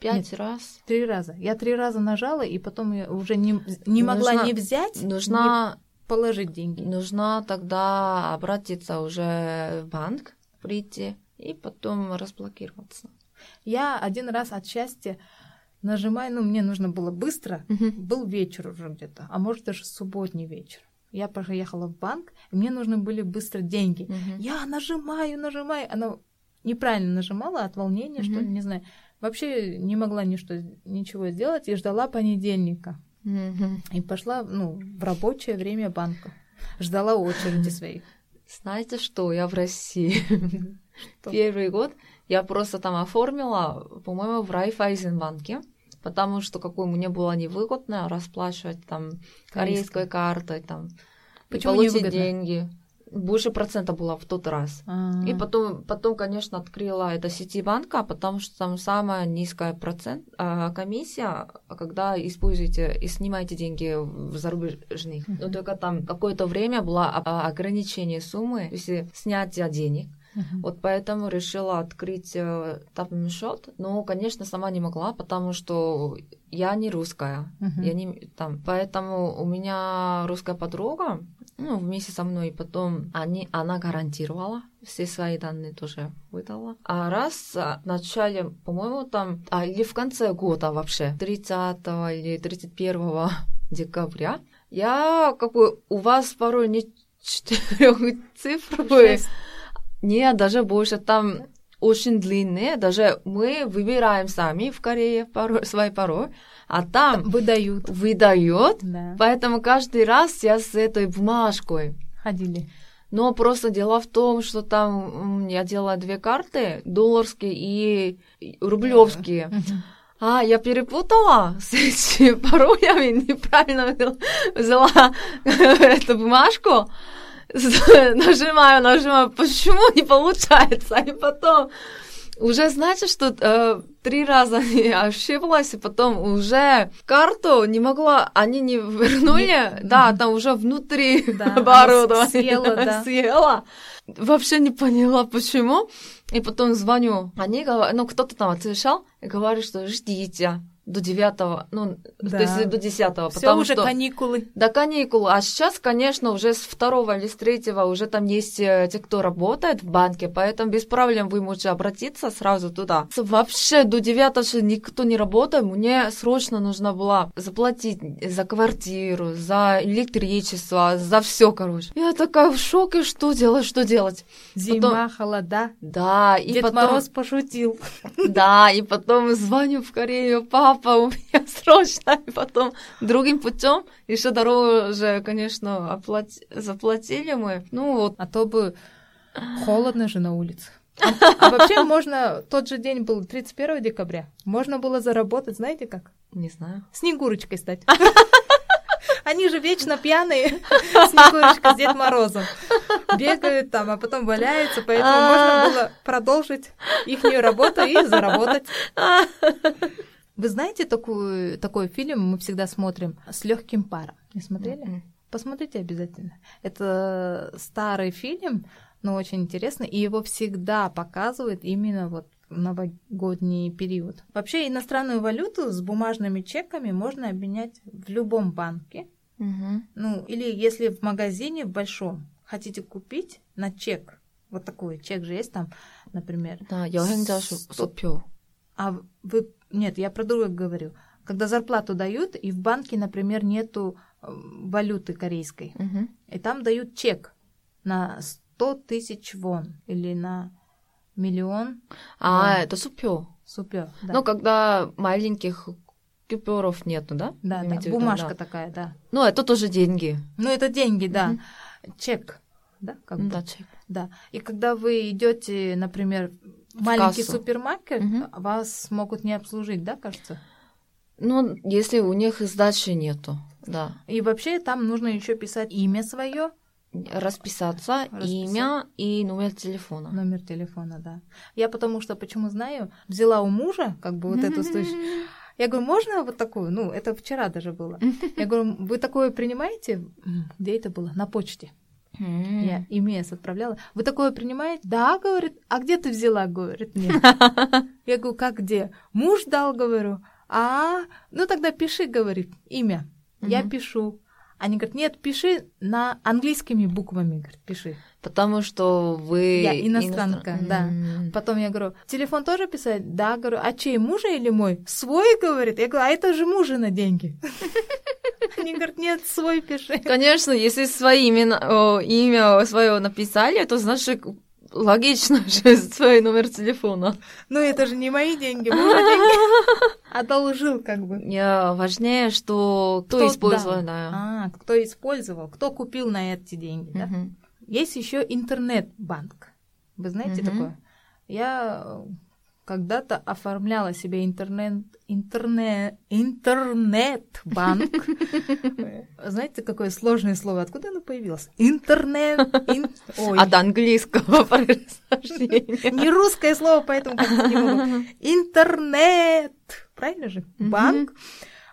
пять раз. три раза? Я три раза нажала, и потом я уже не, не могла Нужно- ни взять, Нужно, положить деньги. нужно тогда обратиться уже в банк, прийти и потом разблокироваться. Я один раз от счастья нажимаю, ну, мне нужно было быстро, был вечер уже где-то, а может даже субботний вечер. Я поехала в банк, и мне нужны были быстро деньги. Мгм. Я нажимаю, нажимаю, она неправильно нажимала от волнения, что ли, не знаю. Вообще не могла ничто, ничего сделать и ждала понедельника. Мгм. И пошла ну, в рабочее время банка. Ждала очереди своих. Знаете что, я в России. Что? Первый год я просто там оформила, по-моему, в Райфайзенбанке, потому что какой мне было невыгодно расплачивать там корейской картой, там, и Почему получить невыгодно? деньги. Больше процента было в тот раз. А, И потом, потом, конечно, открыла это сети банка, потому что там самая низкая процент, а, комиссия, когда используете и снимаете деньги в зарубежных. Мгм. Но только там какое-то время было а, ограничение суммы, то есть снятия денег. Мгм. Вот поэтому решила открыть э, там счет. Но, конечно, сама не могла, потому что я не русская. Мгм. Я не там. Поэтому у меня русская подруга, ну, вместе со мной, и потом они, она гарантировала, все свои данные тоже выдала. А раз а, в начале, по-моему, там, а, или в конце года вообще, 30 или 31 декабря, я, как бы, у вас пароль не четырехцифровый, Шесть. Нет, даже больше, там очень длинные, даже мы выбираем сами в Корее пароль, свой пароль, а там Выдают. выдает, Да. поэтому каждый раз я с этой бумажкой. Ходили. Но просто дело в том, что там я делала две карты, долларские и рублевские. А, я перепутала с этими паролями, неправильно взяла эту бумажку, нажимаю, нажимаю, почему не получается? И потом уже, знаете, что э, три раза не ошиблась, и потом уже карту не могла, они не вернули, Не- да, там уже внутри Да, оборудование съела, да. съела. Вообще не поняла, почему. И потом звоню. Они говорят, ну, кто-то там отвечал и говорит, что ждите до девятого, ну, Да. то есть до десятого, Все потому уже что каникулы. до каникулы. А сейчас, конечно, уже с второго или с третьего уже там есть э, те, кто работает в банке, поэтому без проблем вы можете обратиться сразу туда. Вообще до девятого же никто не работает. Мне срочно нужно было заплатить за квартиру, за электричество, за все, короче. Я такая в шоке, что делать, что делать. Зима, холода. Да, и Дед потом... Мороз пошутил. Да, и потом звоню в Корею, папа, у меня срочно, и потом другим путем еще дороже, конечно, оплати- заплатили мы. Ну вот, А то бы холодно же на улице. А, а вообще можно, тот же день был 31 декабря, можно было заработать, знаете как? не знаю. Снегурочкой стать. Они же вечно пьяные, Снегурочка с Дед Морозом. Бегают там, а потом валяются, поэтому А. можно было продолжить их работу и заработать. Вы знаете такую, такой фильм, мы всегда смотрим, с легким паром. Не смотрели? Mm-hmm. Посмотрите обязательно. Это старый фильм, но очень интересный, и его всегда показывают именно вот новогодний период. Вообще иностранную валюту с бумажными чеками можно обменять в любом банке. Угу. Ну, или если в магазине в большом хотите купить на чек, вот такой чек же есть там, например. Да, я 100... А вы нет, я про другое говорю. Когда зарплату дают, и в банке, например, нету э, валюты корейской, Мгм. и там дают чек на 100 тысяч вон или на миллион А, Да. это 수표. супер. да. Ну, когда маленьких купюров нету, да? Да, да, в виду, бумажка да. такая, да. Ну, это тоже деньги. Ну, это деньги, да. Чек, да, как бы. Да, чек. Да. И когда вы идете, например, маленький кассу. супермаркет, Мгм. вас могут не обслужить, да, кажется? Ну, если у них сдачи нету, да. И вообще там нужно еще писать имя свое, Расписаться, Расписать. имя и номер телефона. номер телефона, да. Я потому что, почему знаю, взяла у мужа, как бы вот эту случай. Я говорю, можно вот такую? Ну, это вчера даже было. Я говорю, вы такое принимаете? Где это было? На почте. М. Я ИМС отправляла. Вы такое принимаете? Да, говорит. А где ты взяла? Говорит, нет. Я говорю, как где? Муж дал, говорю. А, ну тогда пиши, говорит, имя. Я пишу. Они говорят, нет, пиши на английскими буквами, говорит, пиши. Потому что вы... Я иностранка, иностран- да. М. Потом я говорю, телефон тоже писать? Да, говорю, а чей, мужа или мой? Свой, говорит. Я говорю, а это же мужина деньги. Они говорят, нет, свой пиши. Конечно, если свои имена, имя свое написали, то значит логично же свой номер телефона. Ну, это же не мои деньги, мужа деньги. Одолжил, как бы. Я важнее, что кто, Кто использовал, да. А, кто использовал, кто купил на эти деньги, да? Есть еще интернет-банк. Вы знаете такое? Я когда-то оформляла себе интернет, интернет, интернет-банк. Знаете, какое сложное слово? Откуда оно появилось? Интернет. ин- Ой, От английского происхождения. не русское слово, поэтому как-то не могу. Интернет. Правильно же? Банк.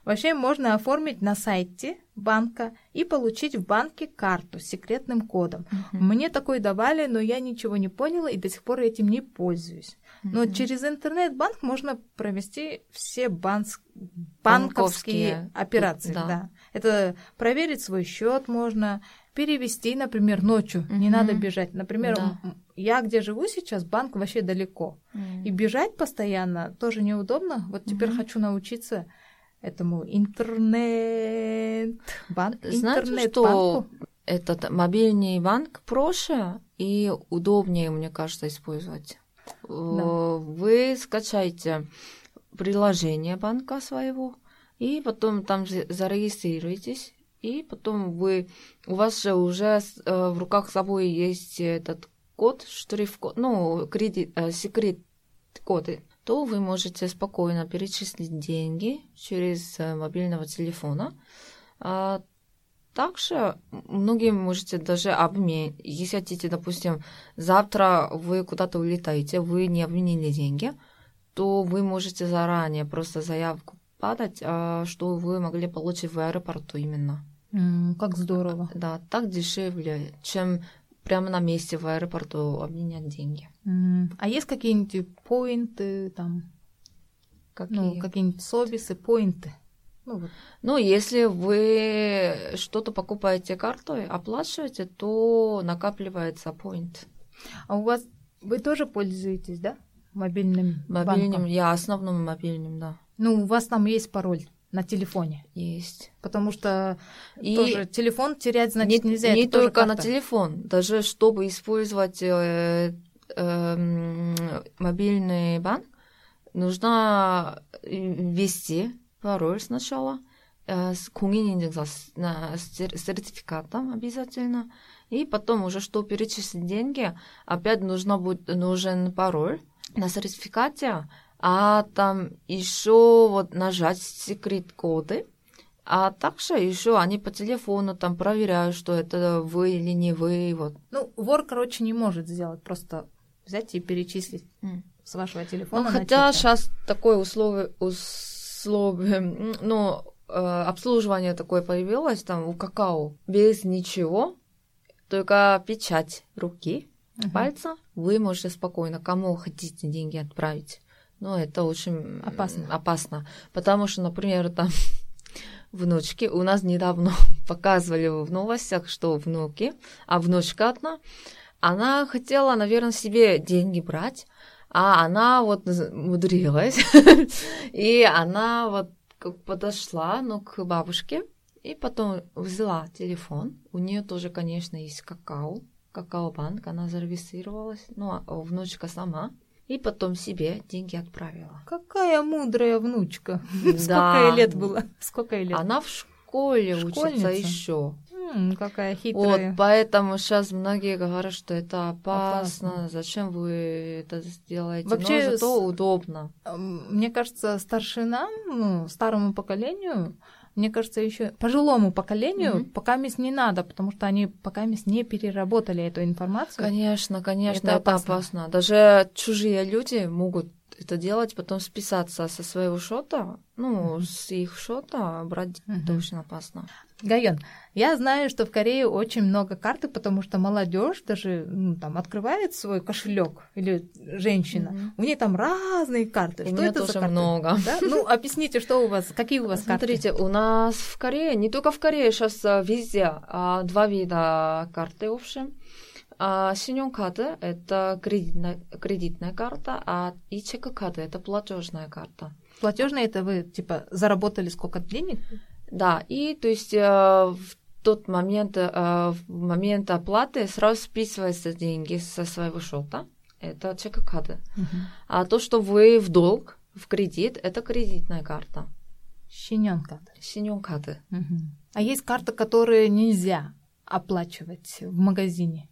Вообще можно оформить на сайте банка и получить в банке карту с секретным кодом. Мне такой давали, но я ничего не поняла и до сих пор этим не пользуюсь. Но Мгм. через интернет-банк можно провести все банс- банковские Банковские, операции. да. Да. Это проверить свой счет можно, перевести, например, ночью. Не Мгм. надо бежать. Например, Да. я где живу сейчас, банк вообще далеко. М. И бежать постоянно тоже неудобно. Вот теперь Мгм. хочу научиться этому интернет банк Знаете, интернет что этот мобильный банк проще и удобнее, мне кажется, использовать. Э, Вы скачаете приложение банка своего, и потом там за- зарегистрируетесь, и потом вы, у вас же уже э, в руках с собой есть этот код, штрих-код, ну, кредит, э, секрет коды, то вы можете спокойно перечислить деньги через э, мобильного телефона. Также многие можете даже обмен. Если хотите, допустим, завтра вы куда-то улетаете, вы не обменили деньги, то вы можете заранее просто заявку подать, а, что вы могли получить в аэропорту именно. Как здорово. Да, так дешевле, чем прямо на месте в аэропорту обменять деньги. А есть какие-нибудь поинты, там, ну, Какие? какие-нибудь сервисы, поинты? Ну, вот. Ну, если вы что-то покупаете картой, оплачиваете, то накапливается point. А у вас вы тоже пользуетесь, да, мобильным Мобильным, банком? я основным мобильным, да, Ну, у вас там есть пароль на телефоне, есть. потому что И тоже телефон терять, значит, не, нельзя. не это только на телефон, даже чтобы использовать э, эм, мобильный банк, нужно ввести пароль сначала э, с 공인인증서 с- на- с сер- сертификатом обязательно, и потом уже, что перечислить деньги, опять нужно будет, нужен пароль на сертификате, а там еще вот нажать секрет коды, а также еще они по телефону там проверяют, что это вы или не вы, вот. Ну, вор, короче, не может сделать, просто взять и перечислить М. с вашего Ну, телефона. на хотя телефон. сейчас такое условие, условие, м, ну, э, обслуживание такое появилось там у какао без ничего, только печать руки, Мгм. пальца, вы можете спокойно кому хотите деньги отправить. Но это очень Опасно. опасно, потому что, например, там внучки, у нас недавно показывали в новостях, что внуки, а внучка одна, она хотела, наверное, себе деньги брать, а она вот мудрилась, и она вот подошла, ну, к бабушке, и потом взяла телефон. У нее тоже, конечно, есть какао, какао-банк, она зарегистрировалась, ну, а внучка сама. и потом себе деньги отправила. Какая мудрая внучка. Да. Сколько ей лет было? Сколько ей лет? Она в школе учится еще. Какая Вот, хитрая. поэтому сейчас многие говорят, что это опасно, Опасно. зачем вы это сделаете. Вообще Но зато удобно. Мне кажется, старшинам, ну, старому поколению, мне кажется, еще пожилому поколению Мгм. пока мисс не надо, потому что они пока мисс не переработали эту информацию. Конечно, конечно, Это это, опасно. опасно. Даже чужие люди могут это делать, потом списаться со своего счета, ну, с их счета брать, это Мгм. очень опасно. Гайон, я знаю, что в Корее очень много карты, потому что молодежь даже ну, там открывает свой кошелек или женщина. Мгм. У нее там разные карты. У что меня это тоже за карты? много. Да? Ну, объясните, что у вас, какие у вас Смотрите, у нас в Корее, не только в Корее, сейчас везде а, два вида карты, в общем. А, синьон-карта – это кредитная, кредитная карта, а и чек-карта – это платежная карта. карты? Платежные это вы типа заработали сколько денег? Да, и то есть э, в тот момент, э, в момент оплаты сразу списываются деньги со своего счета. Это чек-карта. А то, что вы в долг, в кредит, это кредитная карта. Щенян карта. Синьон-карта. А есть карты, которые нельзя оплачивать в магазине.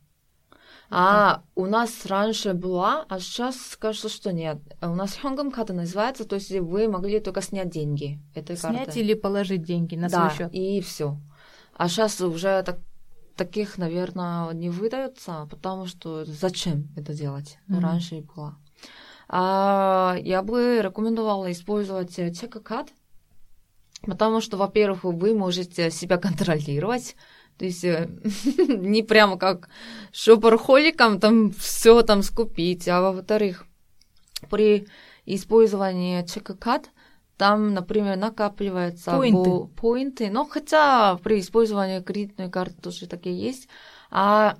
А у нас раньше была, а сейчас кажется, что нет. А У нас 현금 карта называется, то есть вы могли только снять деньги этой Снять карты. или положить деньги на да, свой счет. и все. А сейчас уже так, таких, наверное, не выдается, потому что зачем это делать? Мгм. Раньше и было. А, я бы рекомендовала использовать э, чек-карт, потому что, во-первых, вы можете себя контролировать, то есть э, не прямо как шопорхоликам там все там скупить, а во-вторых, при использовании чек-карт там, например, накапливаются Поинты. поинты, но хотя при использовании кредитной карты тоже такие есть, а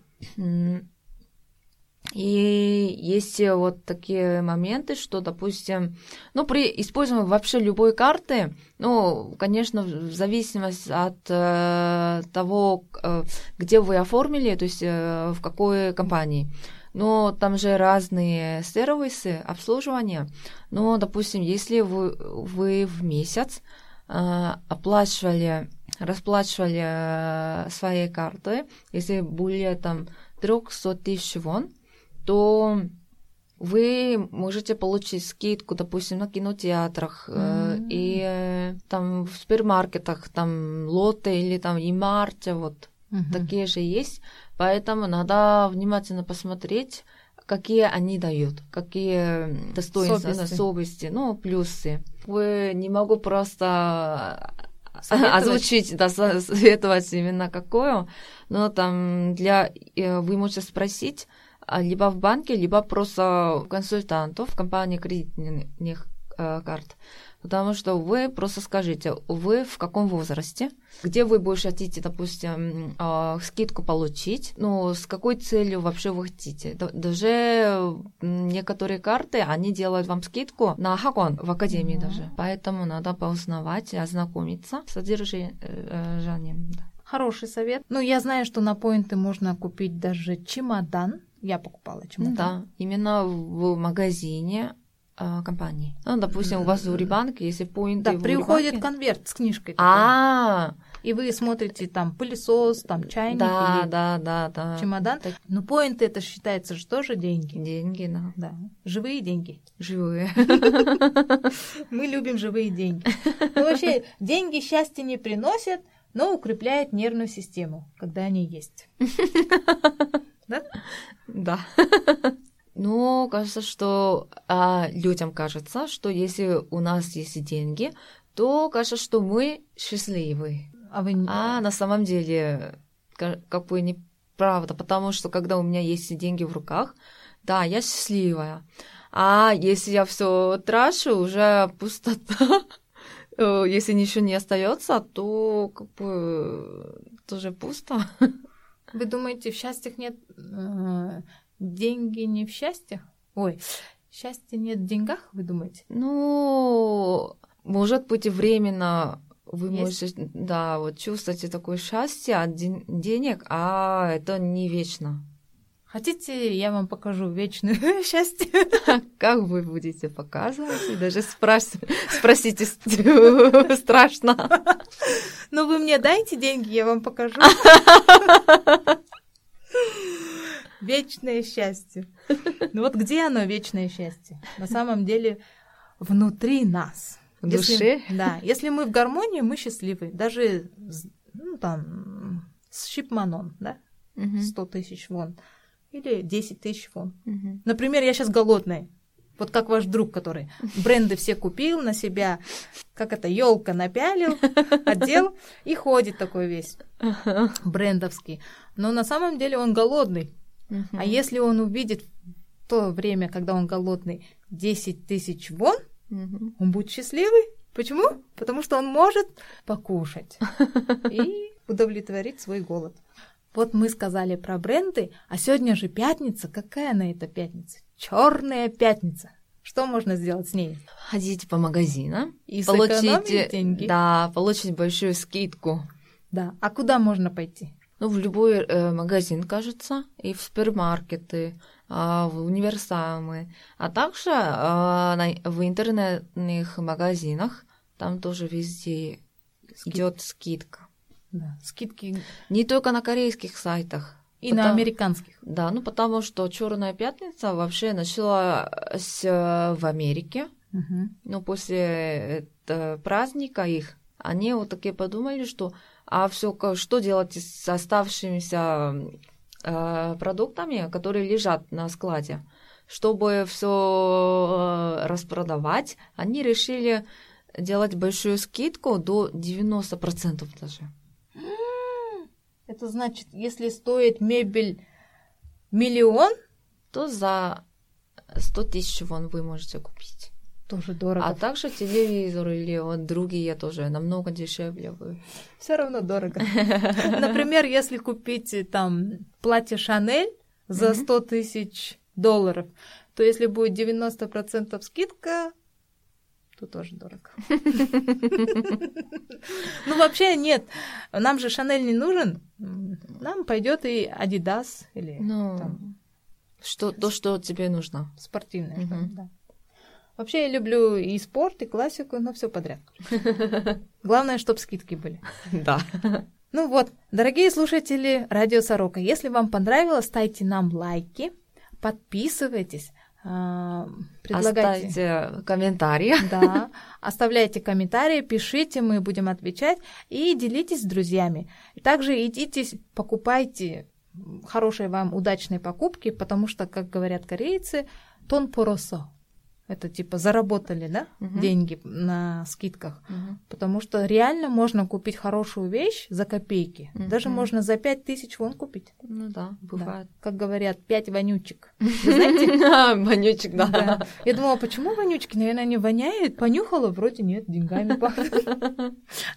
и есть э, вот такие моменты, что, допустим, ну, при использовании вообще любой карты, ну, конечно, в зависимости от э, того, э, где вы оформили, то есть э, в какой компании. Но там же разные сервисы обслуживания. Но, допустим, если вы, вы в месяц э, оплачивали, расплачивали э, своей картой, если более там 300 тысяч вон, то вы можете получить скидку, допустим, на кинотеатрах э, Мгм. и э, там в супермаркетах, там Лотте или там Имарте, вот Мгм. такие же есть. Поэтому надо внимательно посмотреть, какие они дают, какие достоинства, Особенности. особенности, ну, плюсы. Вы не могу просто Советовать? озвучить, да, со- советовать именно какую, но там для э, вы можете спросить либо в банке, либо просто консультантов в компании кредитных э, карт. Потому что вы просто скажите, вы в каком возрасте, где вы больше хотите, допустим, э, скидку получить, ну, с какой целью вообще вы хотите. Да- Даже некоторые карты, они делают вам скидку на хакон в академии Мгм. даже. Поэтому надо поузнавать и ознакомиться с содержанием. да. Хороший совет. Ну, я знаю, что на поинты можно купить даже чемодан. Я покупала чемодан. Да, именно в магазине э, компании. Ну, допустим, у вас в Урибанке, если поинты Да, приходит Урибанке- конверт с книжкой. А, И вы смотрите там пылесос, там чайник да, или да, да, да. чемодан. Ну, поинты это считается же тоже деньги. Деньги, да. Да, живые деньги. Живые. Мы любим живые деньги. Ну, вообще, деньги счастья не приносят, но укрепляют нервную систему, когда они есть. Да? Да. Ну, кажется, что а, людям кажется, что если у нас есть деньги, то кажется, что мы счастливы. А вы не... А на самом деле, ка- как бы неправда, потому что когда у меня есть деньги в руках, да, я счастливая. А если я все трачу, уже пустота. Э, Если ничего не остается, то как бы тоже пусто. Вы думаете, в счастьях нет... э, деньги не в счастьях? Ой, счастья нет в деньгах, вы думаете? Ну, может быть, временно вы Есть? можете, да, вот чувствуете такое счастье от ден- денег, а это не вечно. Хотите, я вам покажу вечное счастье? Как вы будете показывать? И даже спросите страшно. Ну, вы мне дайте деньги, я вам покажу. Вечное счастье. Ну вот где оно, вечное счастье? На самом деле внутри нас. В Если- душе? Да. Если мы в гармонии, мы счастливы. Даже ну, там, с Шипманом, да? 100 тысяч вон. Или 10 тысяч вон. Мгм. Например, я сейчас голодная. Вот как ваш друг, который бренды все купил на себя, как это, елка напялил, одел и ходит такой весь брендовский. Но на самом деле он голодный. А если он увидит в то время, когда он голодный, 10 тысяч вон, он будет счастливый. Почему? Потому что он может покушать и удовлетворить свой голод. Вот мы сказали про бренды, а сегодня же пятница. Какая на это пятница? Черная пятница. Что можно сделать с ней? Ходите по магазинам, И сэкономить деньги. да, получить большую скидку. Да. А куда можно пойти? Ну, в любой э, магазин, кажется, и в супермаркеты, а, в универсамы, а также а, на- в интернетных магазинах, там тоже везде идет скидка. Да. Скидки Не только на корейских сайтах. и на Потому- американских. Да, ну потому что Черная пятница вообще началась э, в Америке. Мгм. Ну, после э, праздника их, они вот такие подумали, что а все, что делать с оставшимися э, продуктами, которые лежат на складе. Чтобы все распродавать, они решили делать большую скидку до 90% даже. Это значит, если стоит мебель миллион, То за 100 тысяч вон вы можете купить. тоже дорого. А также телевизор или вот другие тоже намного дешевле вы. Все равно дорого. Например, если купить э, там платье Шанель за Мгм. 100 тысяч долларов, то если будет 90% скидка, то тоже дорого. Ну, вообще нет. Нам же Шанель не нужен. Нам пойдет и Адидас или Ну, что, то, что тебе нужно. спортивное. Да. Вообще я люблю и спорт, и классику, но все подряд. Главное, чтобы скидки были. Да. Ну вот, дорогие слушатели Радио Сорока, если вам понравилось, ставьте нам лайки, подписывайтесь, предлагайте. Оставьте комментарии. Да, оставляйте комментарии, пишите, мы будем отвечать и делитесь с друзьями. Также идите, покупайте хорошие вам удачные покупки, потому что, как говорят корейцы, тон поросо. Это типа заработали, да, Мгм. деньги на скидках. Мгм. Потому что реально можно купить хорошую вещь за копейки. Мгм. Даже можно за пять тысяч вон купить. Ну да, бывает. Как говорят, пять вонючек. Знаете? Вонючек, да. Да. Я думала, почему вонючки? Наверное, они воняют. Понюхала, вроде нет, деньгами пахнут.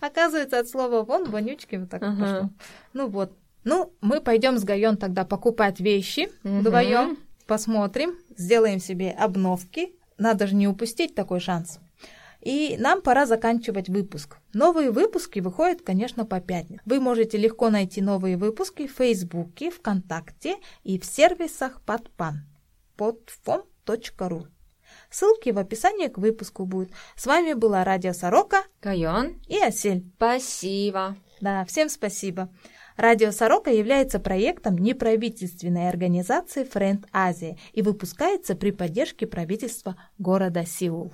Оказывается, от слова вон вонючки вот так пошло. Ну вот. Ну, мы пойдем с Гайон тогда покупать вещи вдвоем, посмотрим, сделаем себе обновки. Надо же не упустить такой шанс. И нам пора заканчивать выпуск. Новые выпуски выходят, конечно, по пятницам. Вы можете легко найти новые выпуски в Фейсбуке, ВКонтакте и в сервисах Подпан. podfom.ru. Ссылки в описании к выпуску будут. С вами была Радио Сорока Кайон, и Осель. спасибо. Да, всем спасибо. Радио Сорока является проектом неправительственной организации Френд Азия и выпускается при поддержке правительства города Сеул.